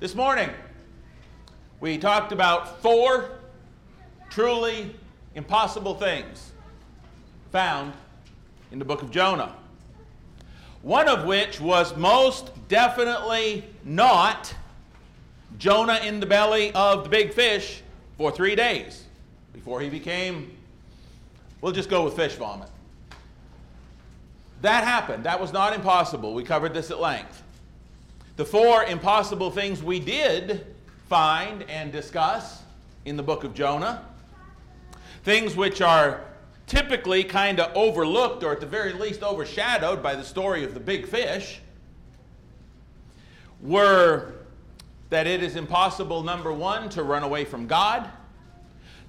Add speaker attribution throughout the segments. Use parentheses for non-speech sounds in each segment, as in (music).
Speaker 1: This morning, we talked about four truly impossible things found in the book of Jonah. One of which was most definitely not Jonah in the belly of the big fish for three days before he became, we'll just go with fish vomit. That happened. That was not impossible. We covered this at length. The four impossible things we did find and discuss in the book of Jonah, things which are typically kind of overlooked or at the very least overshadowed by the story of the big fish, were that it is impossible, number one, to run away from God.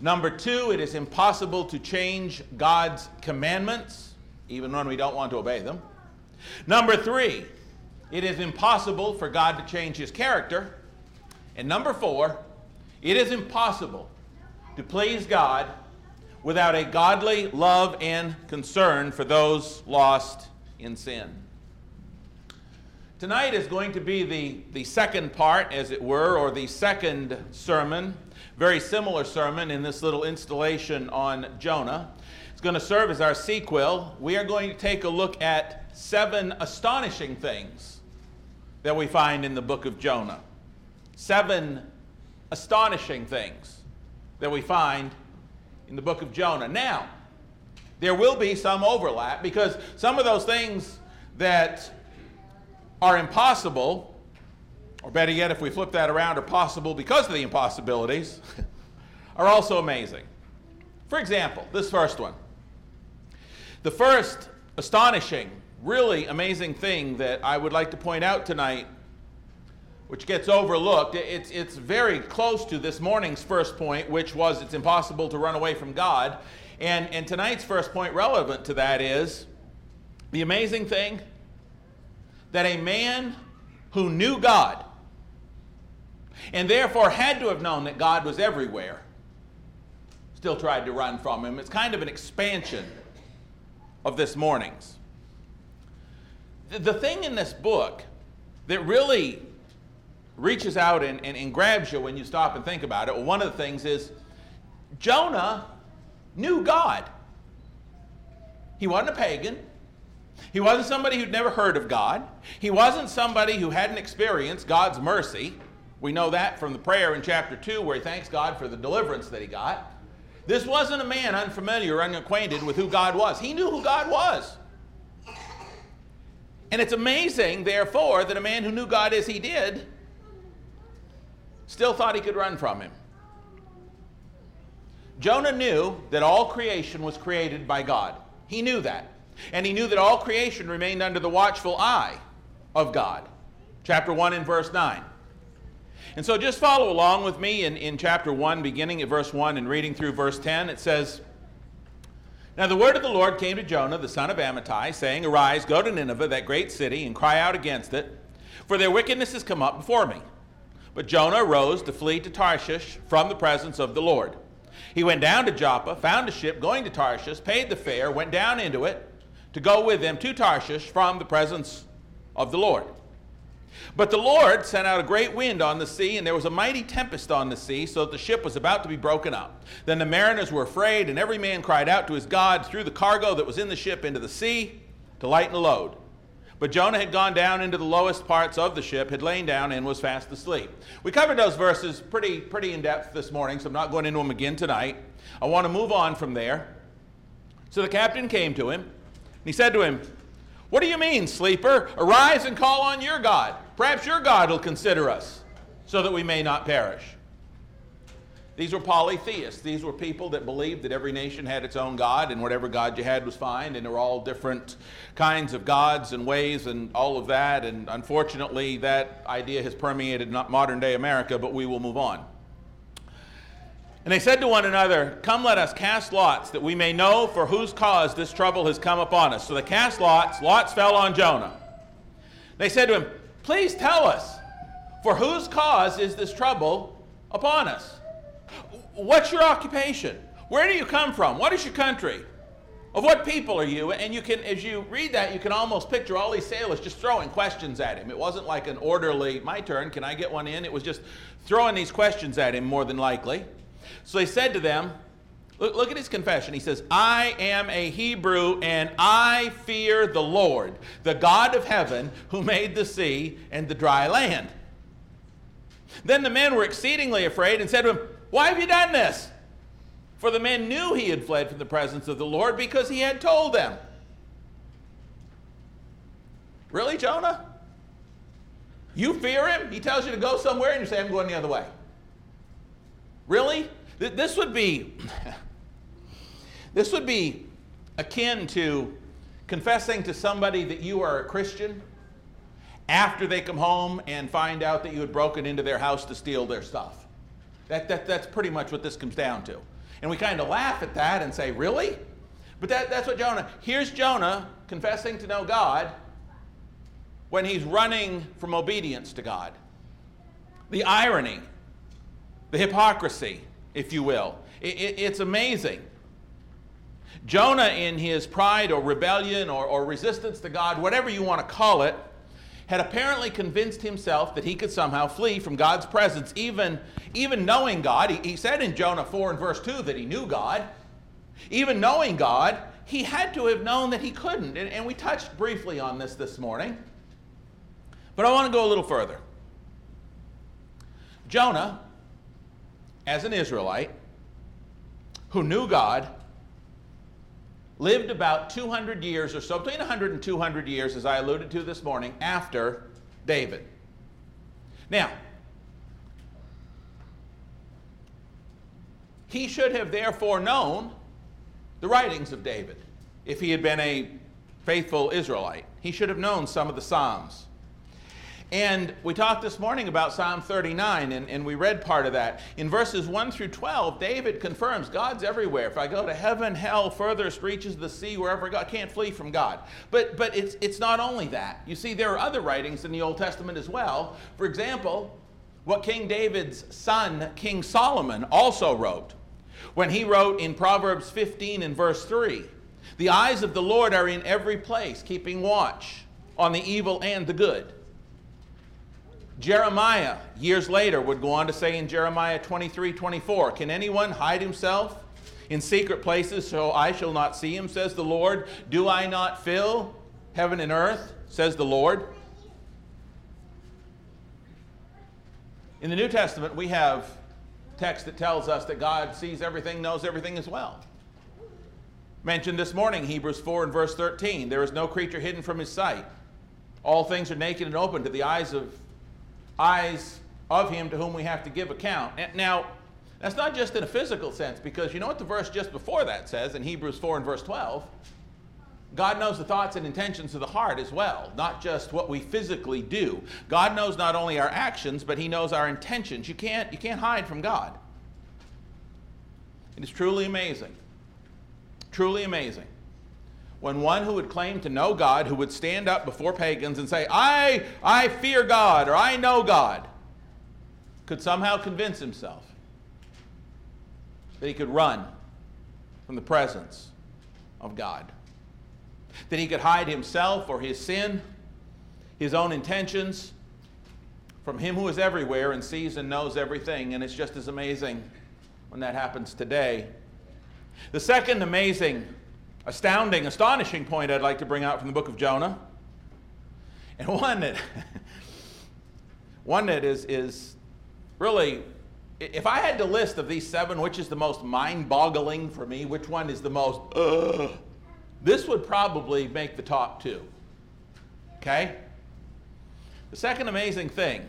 Speaker 1: Number two, it is impossible to change God's commandments, even when we don't want to obey them. Number three, it is impossible for God to change his character. And number four, it is impossible to please God without a godly love and concern for those lost in sin. Tonight is going to be the, the second part, as it were, or the second sermon, very similar sermon in this little installation on Jonah. It's going to serve as our sequel. We are going to take a look at seven astonishing things that we find in the book of Jonah. Seven astonishing things that we find in the book of Jonah. Now, there will be some overlap because some of those things that are impossible, or better yet, if we flip that around, are possible because of the impossibilities, (laughs) are also amazing. For example, this first one. The first astonishing really amazing thing that I would like to point out tonight, which gets overlooked. It's, it's very close to this morning's first point, which was it's impossible to run away from God. And, and tonight's first point, relevant to that, is the amazing thing that a man who knew God and therefore had to have known that God was everywhere still tried to run from him. It's kind of an expansion of this morning's the thing in this book that really reaches out and, and, and, grabs you when you stop and think about it, one of the things is Jonah knew God. He wasn't a pagan. He wasn't somebody who'd never heard of God. He wasn't somebody who hadn't experienced God's mercy. We know that from the prayer in chapter 2 where he thanks God for the deliverance that he got. This wasn't a man unfamiliar unacquainted with who God was. He knew who God was. And it's amazing, therefore, that a man who knew God as he did still thought he could run from him. Jonah knew that all creation was created by God. He knew that. And he knew that all creation remained under the watchful eye of God. Chapter 1 and verse 9. And so just follow along with me in, in chapter 1, beginning at verse 1 and reading through verse 10. It says, now the word of the Lord came to Jonah, the son of Amittai, saying, Arise, go to Nineveh, that great city, and cry out against it, for their wickedness has come up before me. But Jonah arose to flee to Tarshish from the presence of the Lord. He went down to Joppa, found a ship going to Tarshish, paid the fare, went down into it to go with them to Tarshish from the presence of the Lord. But the Lord sent out a great wind on the sea, and there was a mighty tempest on the sea, so that the ship was about to be broken up. Then the mariners were afraid, and every man cried out to his God, threw the cargo that was in the ship into the sea to lighten the load. But Jonah had gone down into the lowest parts of the ship, had lain down, and was fast asleep. We covered those verses pretty, pretty in depth this morning, so I'm not going into them again tonight. I want to move on from there. So the captain came to him, and he said to him, what do you mean, sleeper? Arise and call on your God. Perhaps your God will consider us so that we may not perish. These were polytheists. These were people that believed that every nation had its own God and whatever God you had was fine, and there were all different kinds of gods and ways and all of that. And unfortunately, that idea has permeated modern day America, but we will move on. And they said to one another, Come, let us cast lots, that we may know for whose cause this trouble has come upon us. So they cast lots. Lots fell on Jonah. They said to him, Please tell us, for whose cause is this trouble upon us? What's your occupation? Where do you come from? What is your country? Of what people are you? And you can, as you read that, you can almost picture all these sailors just throwing questions at him. It wasn't like an orderly, my turn, can I get one in? It was just throwing these questions at him more than likely. So he said to them, look, look at his confession. He says, I am a Hebrew and I fear the Lord, the God of heaven who made the sea and the dry land. Then the men were exceedingly afraid and said to him, Why have you done this? For the men knew he had fled from the presence of the Lord because he had told them. Really, Jonah? You fear him? He tells you to go somewhere and you say, I'm going the other way. Really? This would be this would be akin to confessing to somebody that you are a Christian after they come home and find out that you had broken into their house to steal their stuff. That, that, that's pretty much what this comes down to. And we kind of laugh at that and say, really? But that, that's what Jonah, here's Jonah confessing to know God when he's running from obedience to God. The irony, the hypocrisy, if you will. It, it, it's amazing. Jonah, in his pride or rebellion or, or resistance to God, whatever you want to call it, had apparently convinced himself that he could somehow flee from God's presence, even, even knowing God. He, he said in Jonah 4 and verse 2 that he knew God. Even knowing God, he had to have known that he couldn't. And, and we touched briefly on this this morning. But I want to go a little further. Jonah, as an Israelite who knew God, lived about 200 years or so, between 100 and 200 years, as I alluded to this morning, after David. Now, he should have therefore known the writings of David if he had been a faithful Israelite. He should have known some of the Psalms. And we talked this morning about Psalm 39, and, and we read part of that. In verses 1 through 12, David confirms God's everywhere. If I go to heaven, hell, furthest reaches the sea, wherever God can't flee from God. But, but it's, it's not only that. You see, there are other writings in the Old Testament as well. For example, what King David's son, King Solomon, also wrote. When he wrote in Proverbs 15 and verse 3 The eyes of the Lord are in every place, keeping watch on the evil and the good. Jeremiah, years later, would go on to say in Jeremiah 23 24, Can anyone hide himself in secret places so I shall not see him, says the Lord? Do I not fill heaven and earth, says the Lord? In the New Testament, we have text that tells us that God sees everything, knows everything as well. Mentioned this morning, Hebrews 4 and verse 13 there is no creature hidden from his sight. All things are naked and open to the eyes of eyes of him to whom we have to give account. Now, that's not just in a physical sense, because you know what the verse just before that says in Hebrews 4 and verse 12? God knows the thoughts and intentions of the heart as well, not just what we physically do. God knows not only our actions, but He knows our intentions. You can't, you can't hide from God. It is truly amazing. Truly amazing when one who would claim to know God, who would stand up before pagans and say, I, I fear God or I know God, could somehow convince himself that he could run from the presence of God. That he could hide himself or his sin, his own intentions, from him who is everywhere and sees and knows everything. And it's just as amazing when that happens today. The second amazing astounding, astonishing point I'd like to bring out from the book of Jonah. And (laughs) one that, one that is, is really, if I had to list of these seven, which is the most mind boggling for me, which one is the most, this would probably make the top two. Okay? The second amazing thing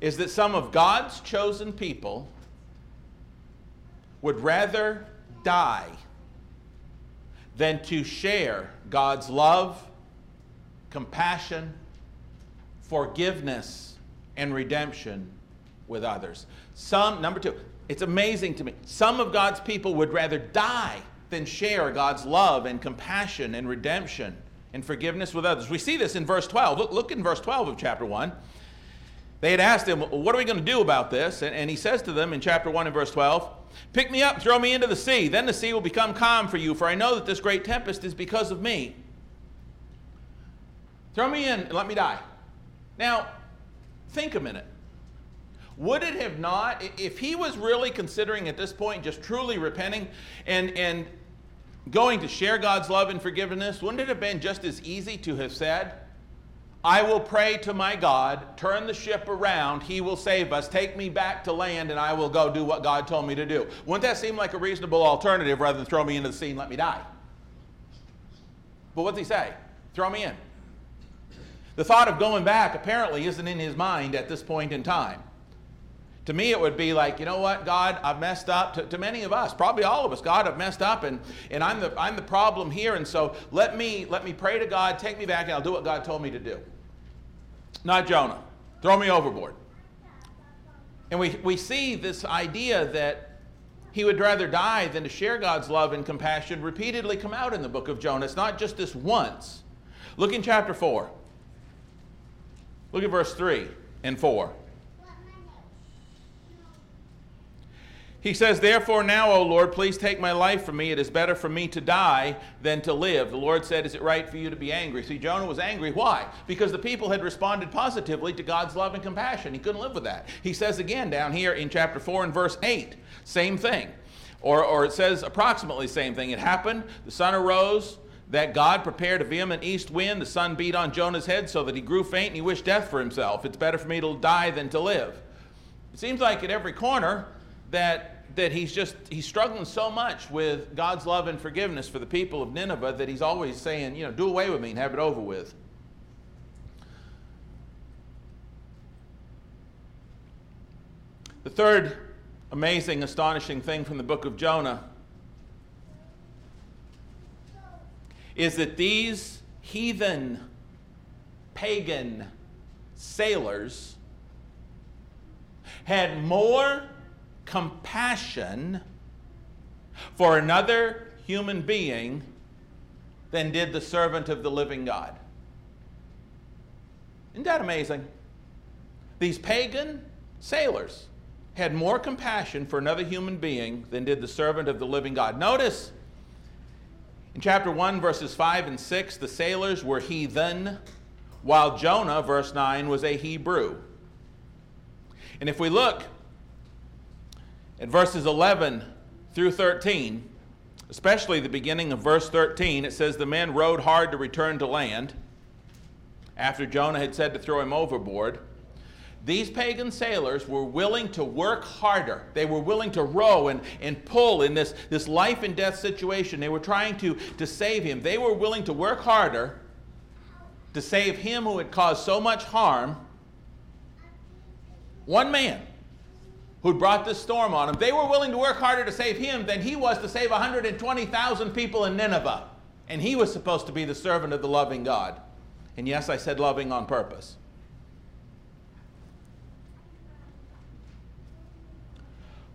Speaker 1: is that some of God's chosen people would rather die than to share God's love, compassion, forgiveness, and redemption with others. Some, number two, it's amazing to me. Some of God's people would rather die than share God's love and compassion and redemption and forgiveness with others. We see this in verse 12. Look, look in verse 12 of chapter 1. They had asked him, What are we going to do about this? And, and he says to them in chapter 1 and verse 12, Pick me up throw me into the sea. Then the sea will become calm for you, for I know that this great tempest is because of me. Throw me in and let me die. Now, think a minute. Would it have not, if he was really considering at this point just truly repenting and, and going to share God's love and forgiveness, wouldn't it have been just as easy to have said, I will pray to my God, turn the ship around, he will save us, take me back to land, and I will go do what God told me to do? Wouldn't that seem like a reasonable alternative rather than throw me into the sea and let me die? But what's he say? Throw me in. The thought of going back apparently isn't in his mind at this point in time. To me, it would be like, you know what, God, I've messed up. To, to, many of us, probably all of us, God, I've messed up, and, and I'm, the, I'm the problem here. And so let me, let me pray to God, take me back, and I'll do what God told me to do. Not Jonah. Throw me overboard. And we, we see this idea that he would rather die than to share God's love and compassion repeatedly come out in the book of Jonah. It's not just this once. Look in chapter 4. Look at verse 3 and 4. He says, Therefore, now, O Lord, please take my life from me. It is better for me to die than to live. The Lord said, Is it right for you to be angry? See, Jonah was angry. Why? Because the people had responded positively to God's love and compassion. He couldn't live with that. He says again down here in chapter 4 and verse 8, same thing. Or, or it says approximately same thing. It happened, the sun arose, that God prepared a vehement east wind. The sun beat on Jonah's head so that he grew faint and he wished death for himself. It's better for me to die than to live. It seems like at every corner, that that he's just he's struggling so much with God's love and forgiveness for the people of Nineveh that he's always saying, you know, do away with me and have it over with. The third amazing, astonishing thing from the book of Jonah is that these heathen, pagan sailors had more compassion for another human being than did the servant of the living God. Isn't that amazing? These pagan sailors had more compassion for another human being than did the servant of the living God. Notice in chapter 1, verses 5 and 6, the sailors were heathen, while Jonah, verse 9, was a Hebrew. And if we look in verses 11 through 13, especially the beginning of verse 13, it says, The men rowed hard to return to land after Jonah had said to throw him overboard. These pagan sailors were willing to work harder. They were willing to row and, and pull in this, this life and death situation. They were trying to, to save him. They were willing to work harder to save him who had caused so much harm. One man who'd brought this storm on him, they were willing to work harder to save him than he was to save 120,000 people in Nineveh. And he was supposed to be the servant of the loving God. And yes, I said loving on purpose.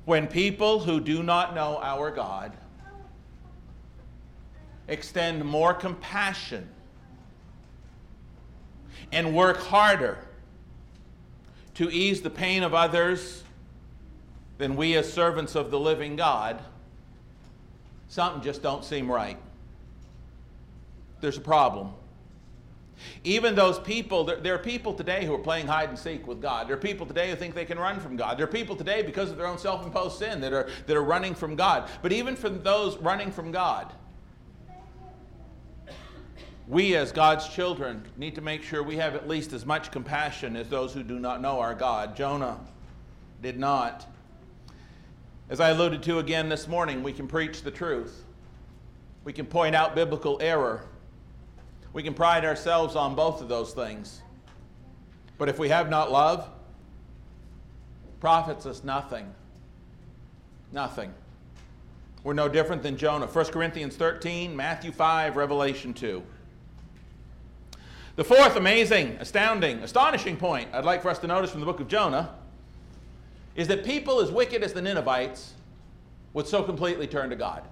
Speaker 1: When people who do not know our God extend more compassion and work harder to ease the pain of others then we as servants of the living God, something just don't seem right. There's a problem. Even those people, there, are people today who are playing hide and seek with God. There are people today who think they can run from God. There are people today, because of their own self imposed sin, that are, that are running from God. But even for those running from God, we as God's children need to make sure we have at least as much compassion as those who do not know our God. Jonah did not. As I alluded to again this morning, we can preach the truth. We can point out biblical error. We can pride ourselves on both of those things. But if we have not love, profits us nothing. Nothing. We're no different than Jonah. 1 Corinthians 13, Matthew 5, Revelation 2. The fourth amazing, astounding, astonishing point I'd like for us to notice from the book of Jonah is that people as wicked as the Ninevites would so completely turn to God.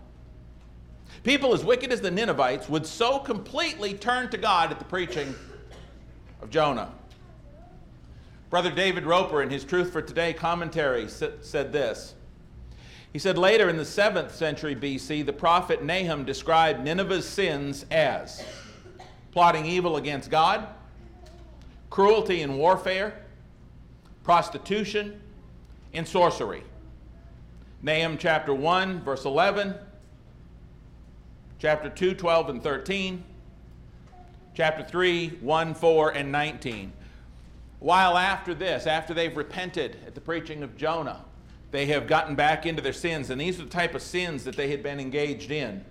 Speaker 1: People as wicked as the Ninevites would so completely turn to God at the preaching of Jonah. Brother David Roper, in his Truth for Today commentary, said this. He said later in the 7th century BC, the prophet Nahum described Nineveh's sins as plotting evil against God, cruelty and warfare, prostitution, and sorcery. Nahum chapter 1, verse 11, chapter 2, 12 and 13, chapter 3, 1, 4, and 19. While after this, after they've repented at the preaching of Jonah, they have gotten back into their sins, and these are the type of sins that they had been engaged in.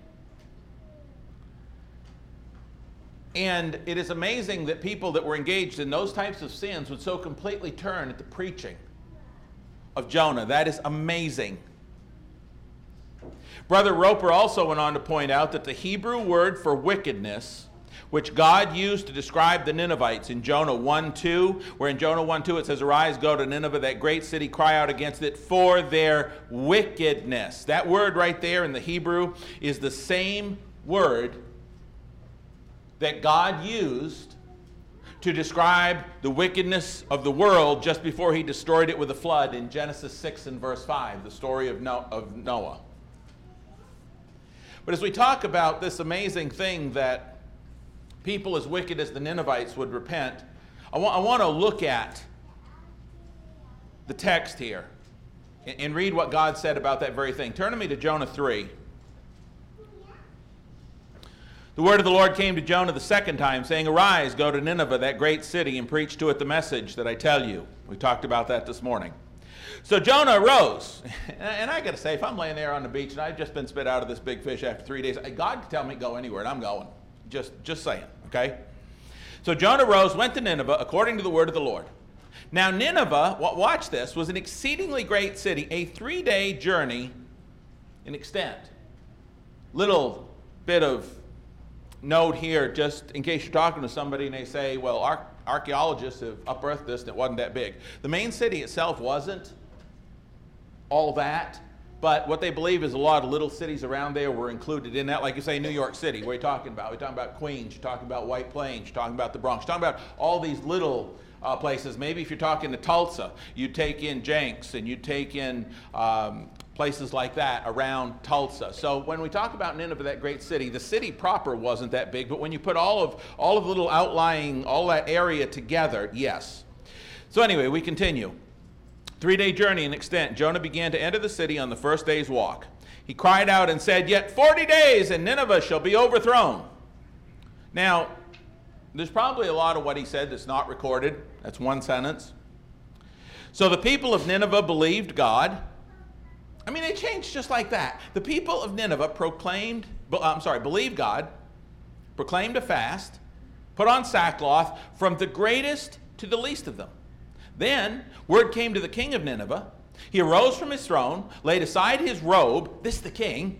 Speaker 1: And it is amazing that people that were engaged in those types of sins would so completely turn at the preaching of Jonah. That is amazing. Brother Roper also went on to point out that the Hebrew word for wickedness, which God used to describe the Ninevites in Jonah 1 2, where in Jonah 1 2 it says, Arise, go to Nineveh, that great city, cry out against it for their wickedness. That word right there in the Hebrew is the same word that God used to describe the wickedness of the world just before he destroyed it with a flood in Genesis 6 and verse 5, the story of, Noah. But as we talk about this amazing thing that people as wicked as the Ninevites would repent, I, wa- I want to look at the text here and, and read what God said about that very thing. Turn to me to Jonah 3. The word of the Lord came to Jonah the second time, saying, Arise, go to Nineveh, that great city, and preach to it the message that I tell you. We talked about that this morning. So Jonah arose. (laughs) And I got to say, if I'm laying there on the beach and I've just been spit out of this big fish after three days, God could tell me go anywhere, and I'm going. Just, just saying, okay? So Jonah rose, went to Nineveh, according to the word of the Lord. Now, Nineveh, watch this, was an exceedingly great city, a three day journey in extent. Little bit of note here, just in case you're talking to somebody and they say, well, ar- archaeologists have unearthed this and it wasn't that big. The main city itself wasn't all that, but what they believe is a lot of little cities around there were included in that. Like you say, New York City, what are you talking about? We're talking about Queens, you're talking about White Plains, you're talking about the Bronx, you're talking about all these little uh, places. Maybe if you're talking to Tulsa, you take in Jenks and you take in um, places like that around Tulsa. So when we talk about Nineveh, that great city, the city proper wasn't that big, but when you put all of all of the little outlying, all that area together, yes. So anyway, we continue. Three day journey in extent. Jonah began to enter the city on the first day's walk. He cried out and said, Yet 40 days and Nineveh shall be overthrown. Now, there's probably a lot of what he said that's not recorded. That's one sentence. So the people of Nineveh believed God I mean, it changed just like that. The people of Nineveh proclaimed, I'm sorry, believed God, proclaimed a fast, put on sackcloth from the greatest to the least of them. Then word came to the king of Nineveh. He arose from his throne, laid aside his robe, this the king,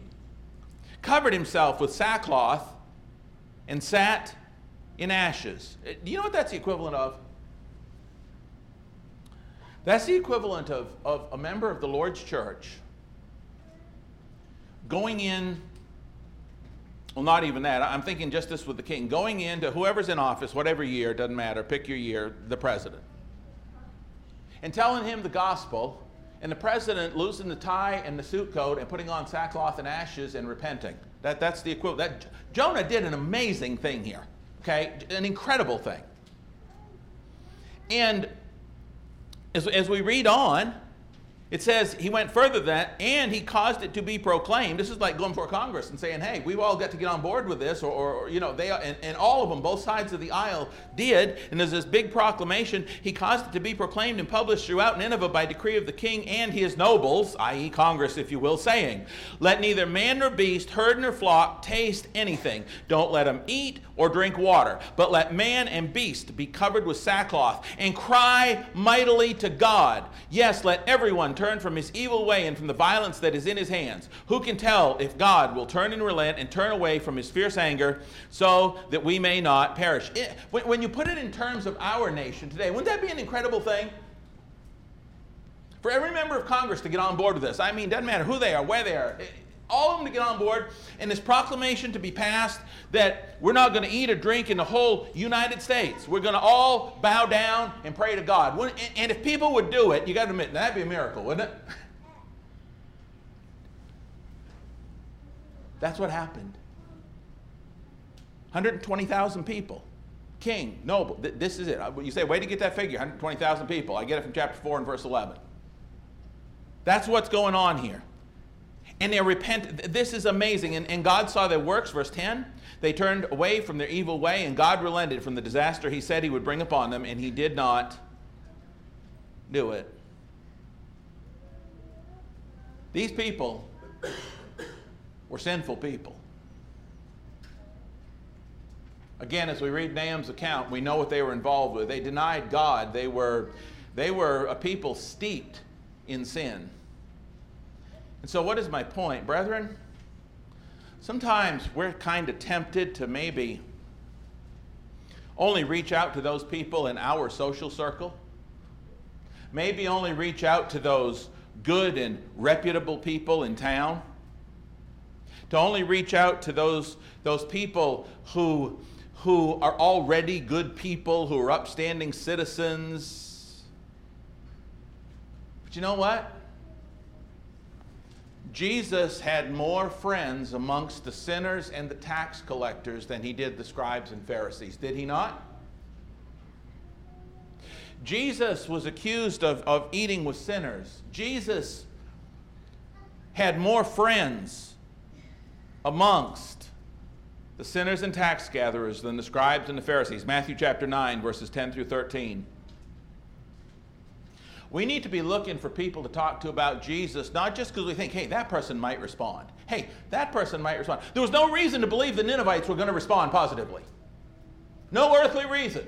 Speaker 1: covered himself with sackcloth, and sat in ashes. Uh, do you know what that's the equivalent of? That's the equivalent of, of a member of the Lord's church going in, well, not even that. I'm thinking just this with the king. Going into whoever's in office, whatever year, doesn't matter, pick your year, the president. And telling him the gospel, and the president losing the tie and the suit coat and putting on sackcloth and ashes and repenting. That, that's the equivalent. That, Jonah did an amazing thing here, okay? An incredible thing. And as, as we read on, it says he went further than that, and he caused it to be proclaimed. This is like going before Congress and saying, "Hey, we've all got to get on board with this," or, or you know, they and, and all of them, both sides of the aisle, did. And there's this big proclamation. He caused it to be proclaimed and published throughout Nineveh by decree of the king and his nobles, i.e., Congress, if you will, saying, "Let neither man nor beast, herd nor flock taste anything. Don't let them eat or drink water, but let man and beast be covered with sackcloth and cry mightily to God. Yes, let everyone." Turn from his evil way and from the violence that is in his hands. Who can tell if God will turn and relent and turn away from his fierce anger so that we may not perish? It, when, when you put it in terms of our nation today, wouldn't that be an incredible thing? For every member of Congress to get on board with this. I mean, doesn't matter who they are, where they are all of them to get on board, and this proclamation to be passed that we're not going to eat or drink in the whole United States. We're going to all bow down and pray to God. And if people would do it, you got to admit, that'd be a miracle, wouldn't it? (laughs) That's what happened. 120,000 people. King, noble. This is it. You say, way to get that figure, 120,000 people. I get it from chapter 4 and verse 11. That's what's going on here. And they repent. This is amazing. And, and God saw their works, verse 10. They turned away from their evil way, and God relented from the disaster he said he would bring upon them, and he did not do it. These people were sinful people. Again, as we read Nahum's account, we know what they were involved with. They denied God. They were, they were a people steeped in sin. And so, what is my point, brethren? Sometimes we're kind of tempted to maybe only reach out to those people in our social circle. Maybe only reach out to those good and reputable people in town. To only reach out to those, those people who, who are already good people, who are upstanding citizens. But you know what? Jesus had more friends amongst the sinners and the tax collectors than he did the scribes and Pharisees, did he not? Jesus was accused of, of eating with sinners. Jesus had more friends amongst the sinners and tax gatherers than the scribes and the Pharisees. Matthew chapter 9, verses 10 through 13. We need to be looking for people to talk to about Jesus, not just because we think, hey, that person might respond. Hey, that person might respond. There was no reason to believe the Ninevites were going to respond positively. No earthly reason.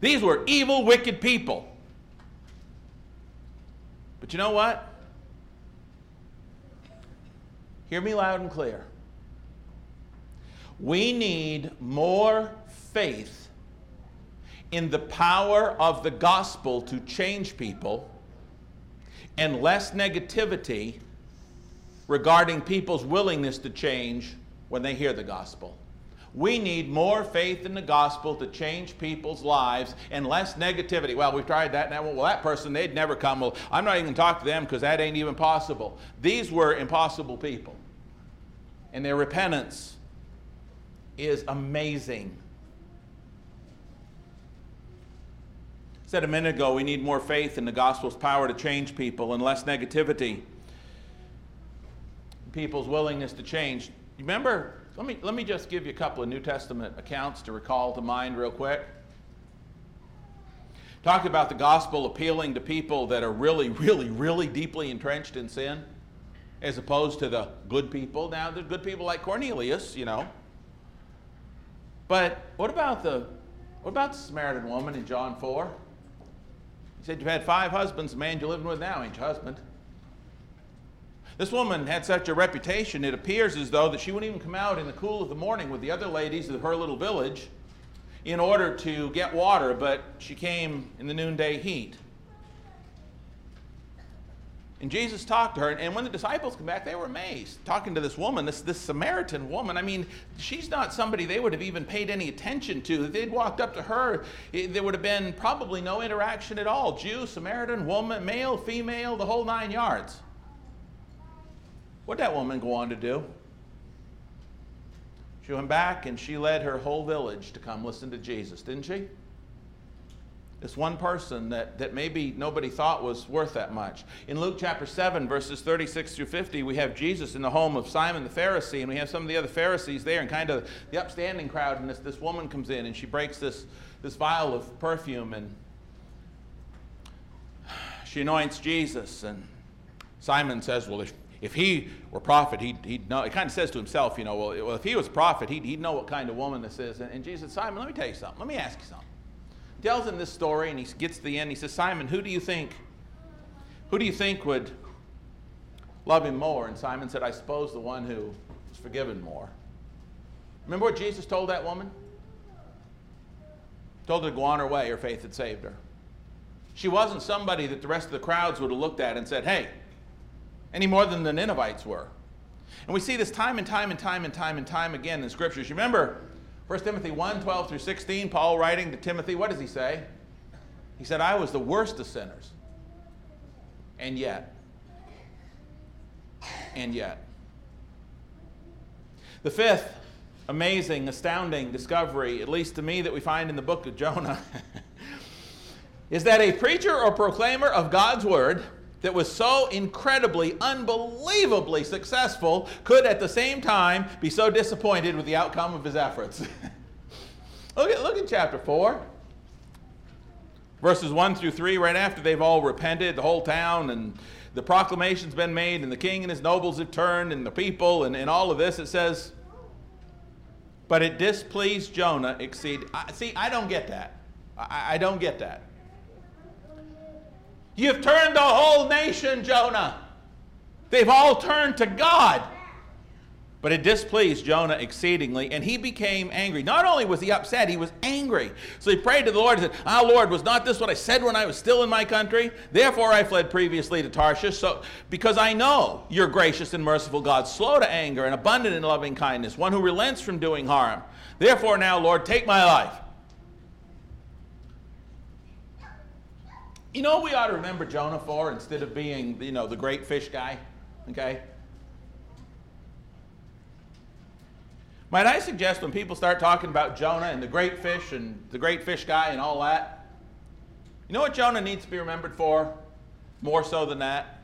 Speaker 1: These were evil, wicked people. But you know what? Hear me loud and clear. We need more faith in the power of the gospel to change people and less negativity regarding people's willingness to change when they hear the gospel. We need more faith in the gospel to change people's lives and less negativity. Well, we've tried that now. Well, that person, they'd never come. Well, I'm not even going to talk to them because that ain't even possible. These were impossible people. And their repentance is amazing. Said a minute ago, we need more faith in the gospel's power to change people and less negativity. People's willingness to change. Remember, let me, let me just give you a couple of New Testament accounts to recall to mind real quick. Talk about the gospel appealing to people that are really, really, really deeply entrenched in sin, as opposed to the good people. Now, there's good people like Cornelius, you know. But what about the what about the Samaritan woman in John 4? Said, You've had five husbands. The man you're living with now ain't your husband. This woman had such a reputation, it appears as though that she wouldn't even come out in the cool of the morning with the other ladies of her little village in order to get water, but she came in the noonday heat. And Jesus talked to her, and when the disciples came back, they were amazed. Talking to this woman, this, this Samaritan woman. I mean, she's not somebody they would have even paid any attention to. If they'd walked up to her, it, there would have been probably no interaction at all. Jew, Samaritan, woman, male, female, the whole nine yards. What'd that woman go on to do? She went back and she led her whole village to come listen to Jesus, didn't she? This one person that, that maybe nobody thought was worth that much. In Luke chapter 7, verses 36 through 50, we have Jesus in the home of Simon the Pharisee, and we have some of the other Pharisees there, and kind of the upstanding crowd. And this, this woman comes in, and she breaks this, this vial of perfume, and she anoints Jesus. And Simon says, Well, if, if he were prophet, he'd, he'd know. He kind of says to himself, you know, well, if he was a prophet, he'd, he'd know what kind of woman this is. And, and Jesus, Simon, let me tell you something. Let me ask you something tells him this story and he gets to the end. He says, Simon, who do you think, who do you think would love him more? And Simon said, I suppose the one who was forgiven more. Remember what Jesus told that woman? Told her to go on her way, her faith had saved her. She wasn't somebody that the rest of the crowds would have looked at and said, hey, any more than the Ninevites were. And we see this time and time and time and time and time again in the scriptures. You remember 1 Timothy 1 12 through 16, Paul writing to Timothy, what does he say? He said, I was the worst of sinners. And yet, and yet. The fifth amazing, astounding discovery, at least to me, that we find in the book of Jonah, (laughs) is that a preacher or proclaimer of God's word that was so incredibly, unbelievably successful could at the same time be so disappointed with the outcome of his efforts. (laughs) look, at, look at chapter 4. Verses 1 through 3, right after they've all repented, the whole town, and the proclamation's been made, and the king and his nobles have turned, and the people, and, and all of this, it says, But it displeased Jonah exceed. I, see, I don't get that. I, I don't get that. You've turned the whole nation, Jonah. They've all turned to God. But it displeased Jonah exceedingly, and he became angry. Not only was he upset, he was angry. So he prayed to the Lord and said, Ah, Lord, was not this what I said when I was still in my country? Therefore I fled previously to Tarshish, so, because I know you're gracious and merciful God, slow to anger and abundant in loving kindness, one who relents from doing harm. Therefore now, Lord, take my life You know we ought to remember Jonah for instead of being, you know, the great fish guy? Okay? Might I suggest when people start talking about Jonah and the great fish and the great fish guy and all that, you know what Jonah needs to be remembered for? More so than that?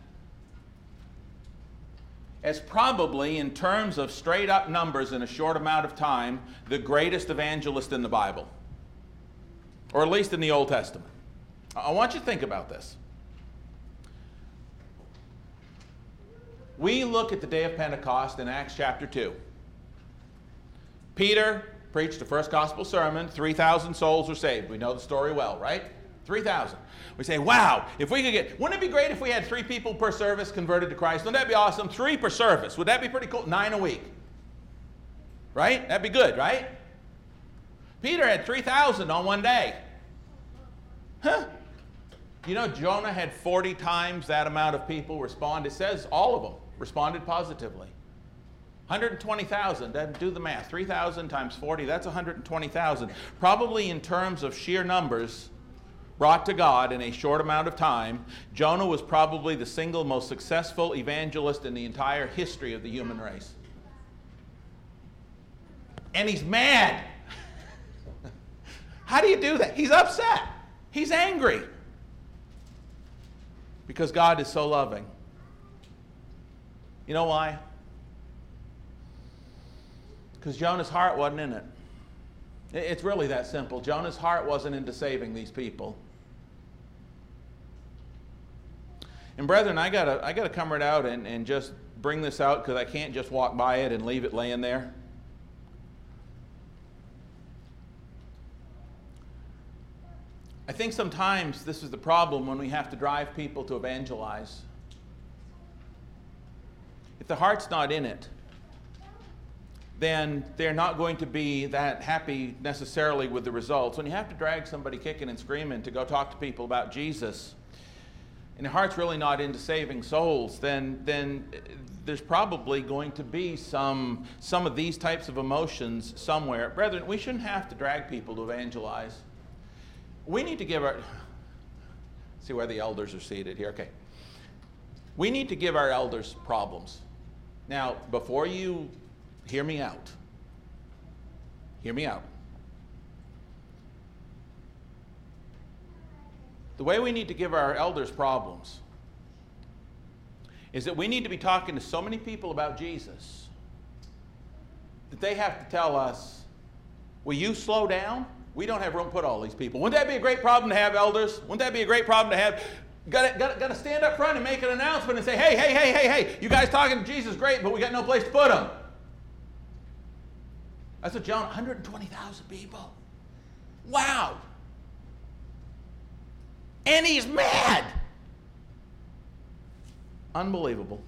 Speaker 1: As probably, in terms of straight up numbers in a short amount of time, the greatest evangelist in the Bible, or at least in the Old Testament. I want you to think about this. We look at the day of Pentecost in Acts chapter 2. Peter preached the first gospel sermon, 3,000 souls were saved. We know the story well, right? 3,000. We say, wow, if we could get, wouldn't it be great if we had three people per service converted to Christ? Wouldn't that be awesome? Three per service. Would that be pretty cool? Nine a week. Right? That'd be good, right? Peter had 3,000 on one day. Huh? You know, Jonah had 40 times that amount of people respond. It says all of them responded positively. 120,000, do the math. 3,000 times 40, that's 120,000. Probably in terms of sheer numbers brought to God in a short amount of time, Jonah was probably the single most successful evangelist in the entire history of the human race. And he's mad. (laughs) How do you do that? He's upset. He's angry because God is so loving. You know why? Because Jonah's heart wasn't in it. It's really that simple. Jonah's heart wasn't into saving these people. And brethren, I gotta I gotta come right out and, and just bring this out because I can't just walk by it and leave it laying there. I think sometimes this is the problem when we have to drive people to evangelize. If the heart's not in it, then they're not going to be that happy necessarily with the results. When you have to drag somebody kicking and screaming to go talk to people about Jesus, and the heart's really not into saving souls, then, then there's probably going to be some, some of these types of emotions somewhere. Brethren, we shouldn't have to drag people to evangelize we need to give our, see where the elders are seated here. Okay. We need to give our elders problems. Now, before you hear me out, hear me out. The way we need to give our elders problems is that we need to be talking to so many people about Jesus that they have to tell us, Will you slow down? We don't have room to put all these people. Wouldn't that be a great problem to have, elders? Wouldn't that be a great problem to have? Got to, got, to, got to stand up front and make an announcement and say, hey, hey, hey, hey, hey, you guys talking to Jesus, great, but we got no place to put them. That's what John, 120,000 people. Wow. And he's mad. Unbelievable.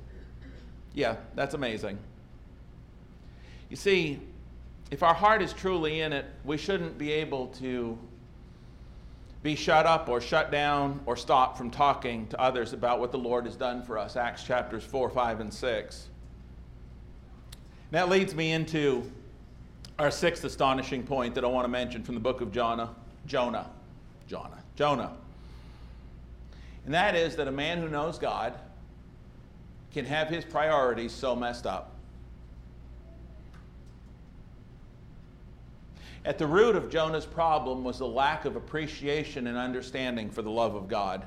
Speaker 1: Yeah, that's amazing. You see, if our heart is truly in it, we shouldn't be able to be shut up or shut down or stop from talking to others about what the Lord has done for us. Acts chapters 4, 5, and 6. that leads me into our sixth astonishing point that I want to mention from the book of Jonah. Jonah. Jonah. Jonah. And that is that a man who knows God can have his priorities so messed up. At the root of Jonah's problem was a lack of appreciation and understanding for the love of God.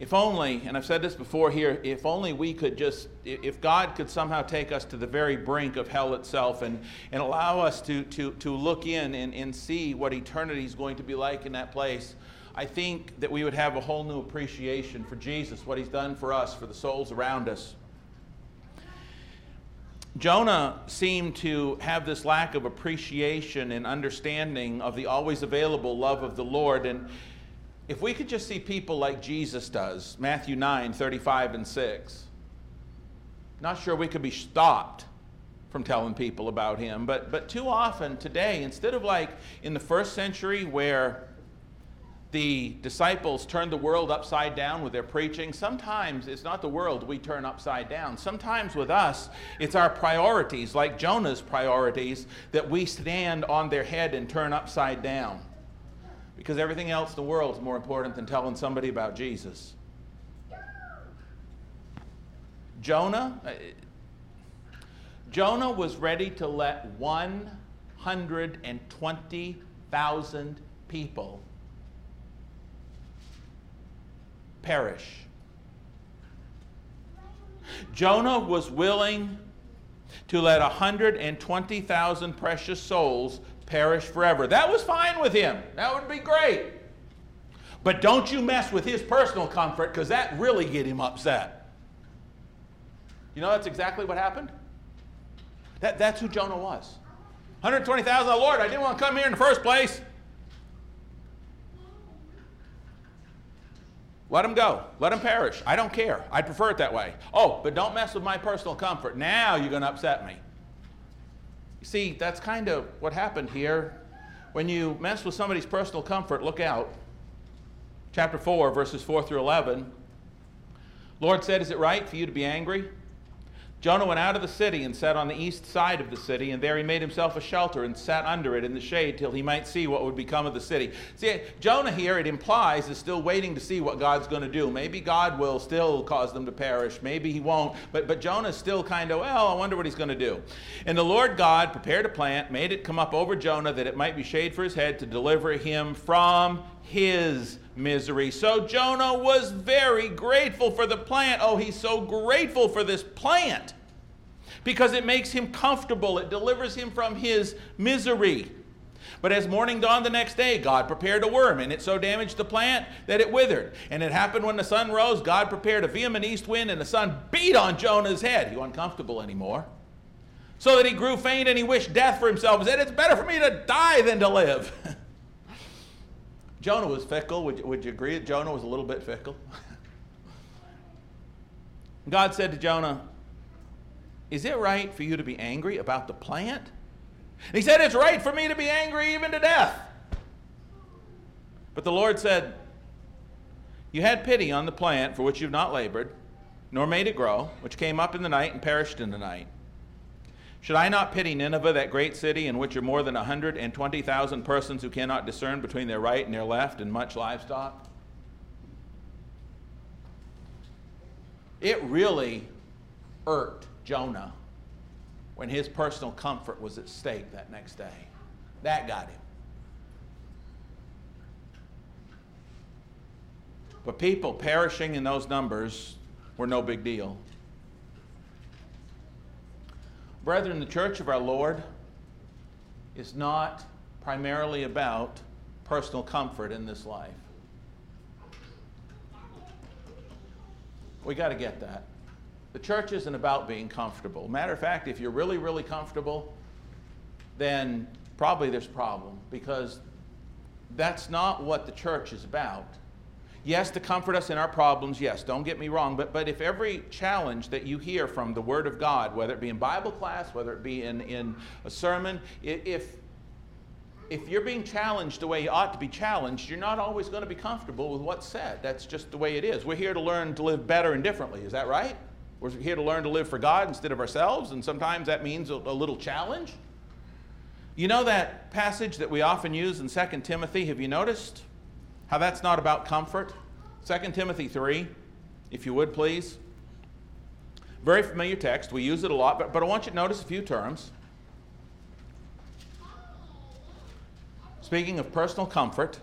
Speaker 1: If only, and I've said this before here, if only we could just, if God could somehow take us to the very brink of hell itself and, and allow us to, to, to look in and, and see what eternity is going to be like in that place, I think that we would have a whole new appreciation for Jesus, what he's done for us, for the souls around us. Jonah seemed to have this lack of appreciation and understanding of the always available love of the Lord. And if we could just see people like Jesus does, Matthew 9, 35 and 6, not sure we could be stopped from telling people about him. But, but too often today, instead of like in the first century where the disciples turned the world upside down with their preaching. Sometimes it's not the world we turn upside down. Sometimes with us, it's our priorities, like Jonah's priorities, that we stand on their head and turn upside down. Because everything else in the world is more important than telling somebody about Jesus. Jonah, uh, Jonah was ready to let 120,000 people perish. Jonah was willing to let 120,000 precious souls perish forever. That was fine with him. That would be great. But don't you mess with his personal comfort because that really get him upset. You know that's exactly what happened? That, that's who Jonah was. 120,000, oh Lord, I didn't want to come here in the first place. Let them go. Let them perish. I don't care. I'd prefer it that way. Oh, but don't mess with my personal comfort. Now you're going to upset me. You see, that's kind of what happened here. When you mess with somebody's personal comfort, look out. Chapter 4, verses 4 through 11. Lord said, Is it right for you to be angry? Jonah went out of the city and sat on the east side of the city, and there he made himself a shelter and sat under it in the shade till he might see what would become of the city. See, Jonah here, it implies, is still waiting to see what God's going to do. Maybe God will still cause them to perish. Maybe he won't. But, but Jonah's still kind of, well, I wonder what he's going to do. And the Lord God prepared a plant, made it come up over Jonah that it might be shade for his head to deliver him from his misery. So Jonah was very grateful for the plant. Oh, he's so grateful for this plant because it makes him comfortable, it delivers him from his misery. But as morning dawned the next day, God prepared a worm, and it so damaged the plant that it withered. And it happened when the sun rose, God prepared a vehement east wind, and the sun beat on Jonah's head. He wasn't comfortable anymore. So that he grew faint and he wished death for himself. He said, It's better for me to die than to live. (laughs) Jonah was fickle. Would you, would you agree that Jonah was a little bit fickle? (laughs) God said to Jonah, Is it right for you to be angry about the plant? And he said, It's right for me to be angry even to death. But the Lord said, You had pity on the plant for which you've not labored, nor made it grow, which came up in the night and perished in the night. Should I not pity Nineveh, that great city in which are more than 120,000 persons who cannot discern between their right and their left and much livestock? It really irked Jonah when his personal comfort was at stake that next day. That got him. But people perishing in those numbers were no big deal. Brethren, the church of our Lord is not primarily about personal comfort in this life. We got to get that. The church isn't about being comfortable. Matter of fact, if you're really, really comfortable, then probably there's a problem because that's not what the church is about. Yes, to comfort us in our problems, yes, don't get me wrong, but, but if every challenge that you hear from the Word of God, whether it be in Bible class, whether it be in, in a sermon, if, if you're being challenged the way you ought to be challenged, you're not always going to be comfortable with what's said. That's just the way it is. We're here to learn to live better and differently. Is that right? We're here to learn to live for God instead of ourselves, and sometimes that means a, a little challenge. You know that passage that we often use in 2 Timothy? Have you noticed? How that's not about comfort? 2 Timothy 3, if you would please. Very familiar text. We use it a lot, but, but I want you to notice a few terms. speaking of personal comfort,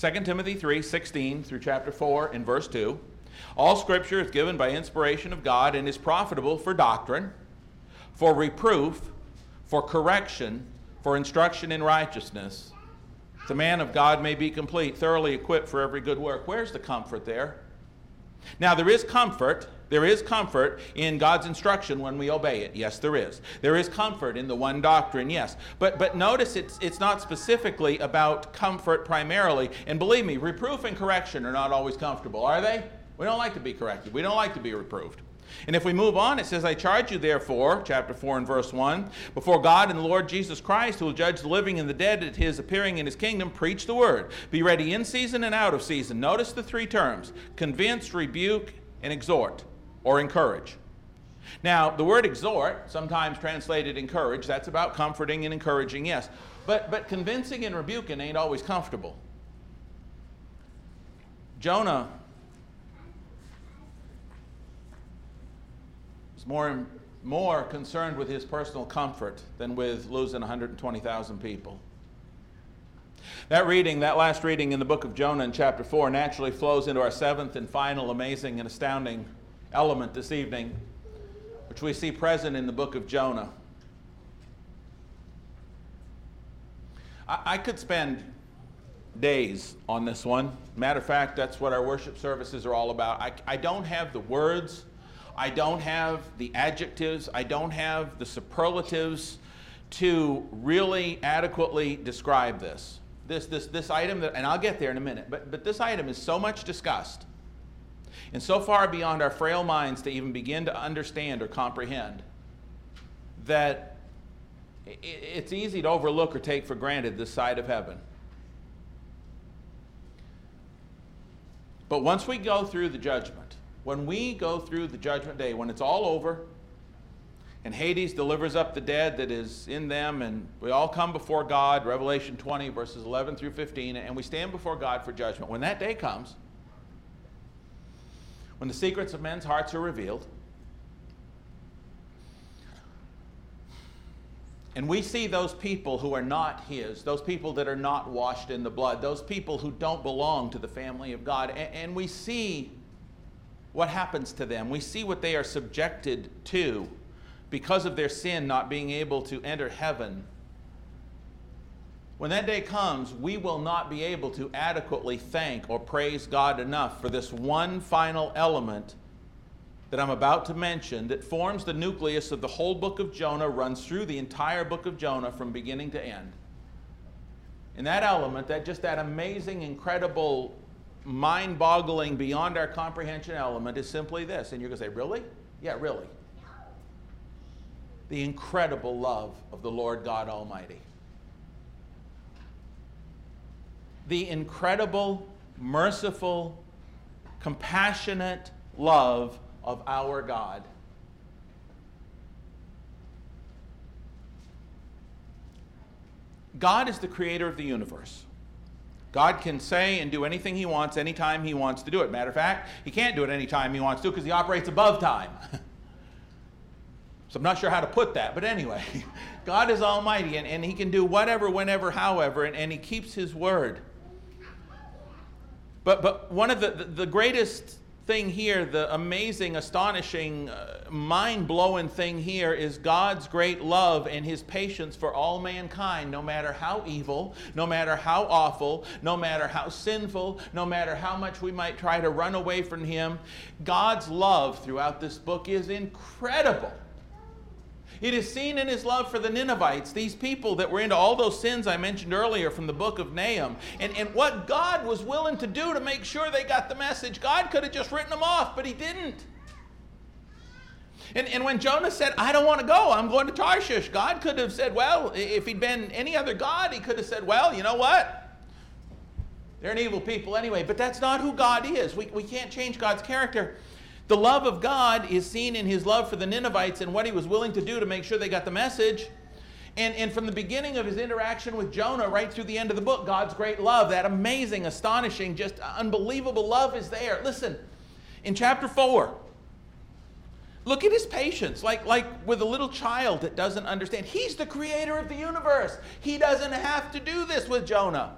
Speaker 1: 2 Timothy 3 16 through chapter 4 in verse 2. All scripture is given by inspiration of God and is profitable for doctrine, for reproof, for correction, for instruction in righteousness. The man of God may be complete, thoroughly equipped for every good work. Where's the comfort there? Now, there is comfort. There is comfort in God's instruction when we obey it. Yes, there is. There is comfort in the one doctrine, yes. But, but notice it's, it's not specifically about comfort primarily. And believe me, reproof and correction are not always comfortable, are they? We don't like to be corrected, we don't like to be reproved. And if we move on, it says, I charge you, therefore, chapter 4 and verse 1, before God and the Lord Jesus Christ, who will judge the living and the dead at his appearing in his kingdom, preach the word. Be ready in season and out of season. Notice the three terms convince, rebuke, and exhort, or encourage. Now, the word exhort, sometimes translated encourage, that's about comforting and encouraging, yes. But, but convincing and rebuking ain't always comfortable. Jonah more, more concerned with his personal comfort than with losing 120,000 people. That reading, that last reading in the book of Jonah in chapter 4, naturally flows into our seventh and final amazing and astounding element this evening, which we see present in the book of Jonah. I, I could spend days on this one. Matter of fact, that's what our worship services are all about. I, I don't have the words I don't have the adjectives, I don't have the superlatives to really adequately describe this. This, this, this item, that, and I'll get there in a minute, but, but this item is so much discussed and so far beyond our frail minds to even begin to understand or comprehend that it's easy to overlook or take for granted this side of heaven. But once we go through the judgment, when we go through the judgment day, when it's all over, and Hades delivers up the dead that is in them, and we all come before God, Revelation 20, verses 11 through 15, and we stand before God for judgment. When that day comes, when the secrets of men's hearts are revealed, And we see those people who are not His, those people that are not washed in the blood, those people who don't belong to the family of God. And, and we see what happens to them. We see what they are subjected to because of their sin not being able to enter heaven. When that day comes, we will not be able to adequately thank or praise God enough for this one final element that I'm about to mention that forms the nucleus of the whole book of Jonah, runs through the entire book of Jonah from beginning to end. And that element, that just that amazing, incredible mind boggling, beyond our comprehension element is simply this. And you're going to say, Really? Yeah, really. The incredible love of the Lord God Almighty. The incredible, merciful, compassionate love of our God. God is the creator of the universe. God can say and do anything he wants anytime he wants to do it. Matter of fact, he can't do it anytime he wants to because he operates above time. (laughs) so I'm not sure how to put that, but anyway, (laughs) God is almighty and, and he can do whatever, whenever, however, and, and he keeps his word. But, but one of the, the, the greatest thing here, the amazing, astonishing, uh, mind blowing thing here is God's great love and his patience for all mankind, no matter how evil, no matter how awful, no matter how sinful, no matter how much we might try to run away from him. God's love throughout this book is incredible. It is seen in his love for the Ninevites, these people that were into all those sins I mentioned earlier from the book of Nahum, and, and what God was willing to do to make sure they got the message. God could have just written them off, but he didn't. And, and when Jonah said, I don't want to go, I'm going to Tarshish, God could have said, well, if he'd been any other God, he could have said, well, you know what? They're an evil people anyway, but that's not who God is. We, we can't change God's character. The love of God is seen in his love for the Ninevites and what he was willing to do to make sure they got the message. And, and from the beginning of his interaction with Jonah right through the end of the book, God's great love, that amazing, astonishing, just unbelievable love is there. Listen, in chapter 4, Look at his patience, like, like with a little child that doesn't understand. He's the creator of the universe. He doesn't have to do this with Jonah.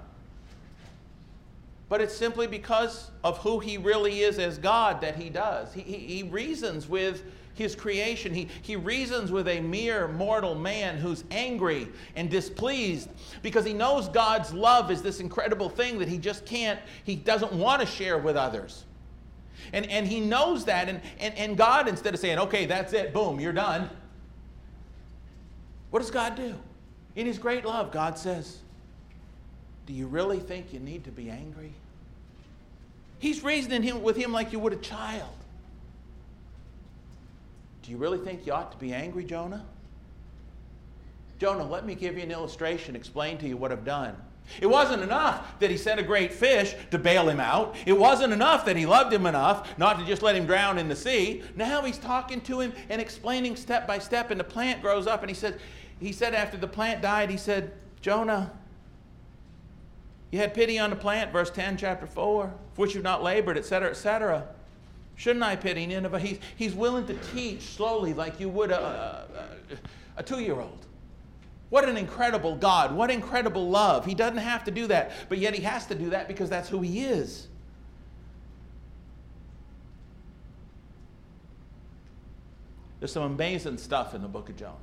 Speaker 1: But it's simply because of who he really is as God that he does. He, he, he reasons with his creation. He, he reasons with a mere mortal man who's angry and displeased because he knows God's love is this incredible thing that he just can't, he doesn't want to share with others. And, and he knows that. And, and, and God, instead of saying, okay, that's it, boom, you're done, what does God do? In his great love, God says, do you really think you need to be angry? He's reasoning him, with him like you would a child. Do you really think you ought to be angry, Jonah? Jonah, let me give you an illustration, explain to you what I've done. It wasn't enough that he sent a great fish to bail him out. It wasn't enough that he loved him enough not to just let him drown in the sea. Now he's talking to him and explaining step by step, and the plant grows up. And he said, he said after the plant died, he said, Jonah, you had pity on the plant, verse 10, chapter 4, for which you've not labored, etc., etc. Shouldn't I pity Nineveh? He's, he's willing to teach slowly like you would a, a, a two year old. What an incredible God. What incredible love. He doesn't have to do that, but yet he has to do that because that's who he is. There's some amazing stuff in the book of Jonah.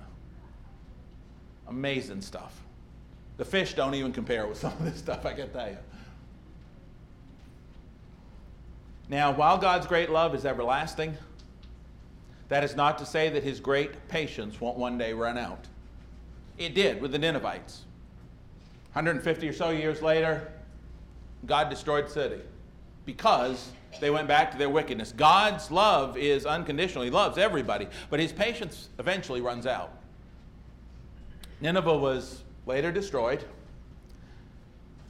Speaker 1: Amazing stuff. The fish don't even compare with some of this stuff, I can tell you. Now, while God's great love is everlasting, that is not to say that his great patience won't one day run out. It did with the Ninevites. 150 or so years later, God destroyed the city because they went back to their wickedness. God's love is unconditional, He loves everybody, but His patience eventually runs out. Nineveh was later destroyed.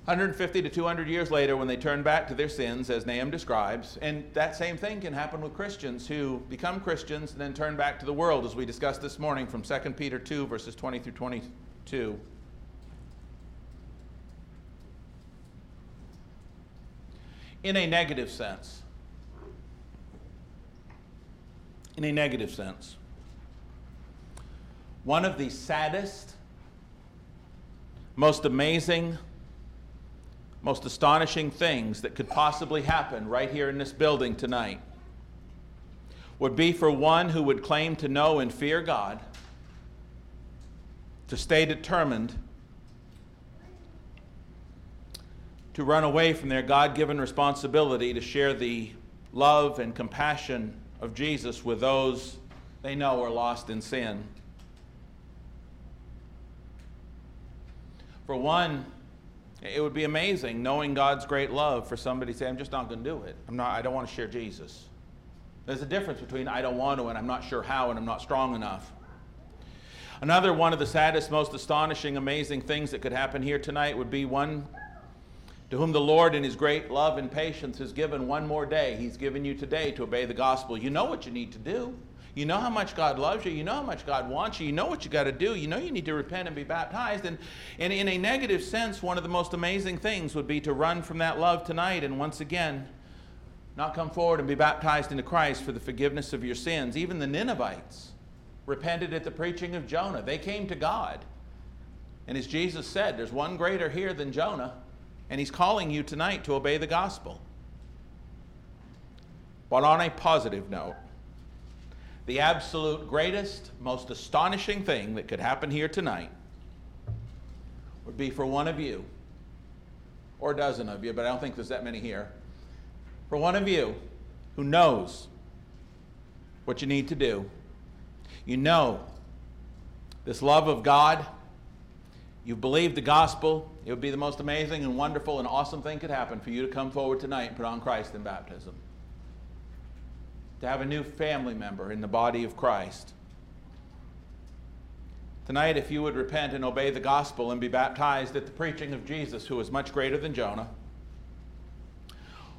Speaker 1: 150 to 200 years later, when they turn back to their sins, as Nahum describes, and that same thing can happen with Christians who become Christians and then turn back to the world, as we discussed this morning from 2 Peter 2, verses 20 through 22. In a negative sense, in a negative sense, one of the saddest, most amazing, most astonishing things that could possibly happen right here in this building tonight would be for one who would claim to know and fear God to stay determined to run away from their God given responsibility to share the love and compassion of Jesus with those they know are lost in sin. For one, it would be amazing knowing God's great love for somebody to say, I'm just not going to do it. I'm not, I don't want to share Jesus. There's a difference between I don't want to and I'm not sure how and I'm not strong enough. Another one of the saddest, most astonishing, amazing things that could happen here tonight would be one to whom the Lord, in His great love and patience, has given one more day. He's given you today to obey the gospel. You know what you need to do. You know how much God loves you. You know how much God wants you. You know what you got to do. You know you need to repent and be baptized. And, and in a negative sense, one of the most amazing things would be to run from that love tonight and once again not come forward and be baptized into Christ for the forgiveness of your sins. Even the Ninevites repented at the preaching of Jonah. They came to God. And as Jesus said, there's one greater here than Jonah, and he's calling you tonight to obey the gospel. But on a positive note, the absolute greatest, most astonishing thing that could happen here tonight would be for one of you, or a dozen of you, but I don't think there's that many here, for one of you who knows what you need to do. You know this love of God. You've believed the gospel. It would be the most amazing and wonderful and awesome thing could happen for you to come forward tonight and put on Christ in baptism to have a new family member in the body of Christ. Tonight, if you would repent and obey the gospel and be baptized at the preaching of Jesus, who is much greater than Jonah,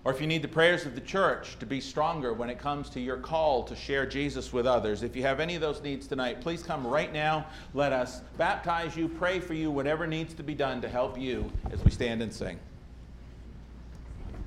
Speaker 1: or if you need the prayers of the church to be stronger when it comes to your call to share Jesus with others, if you have any of those needs tonight, please come right now. Let us baptize you, pray for you, whatever needs to be done to help you as we stand and sing.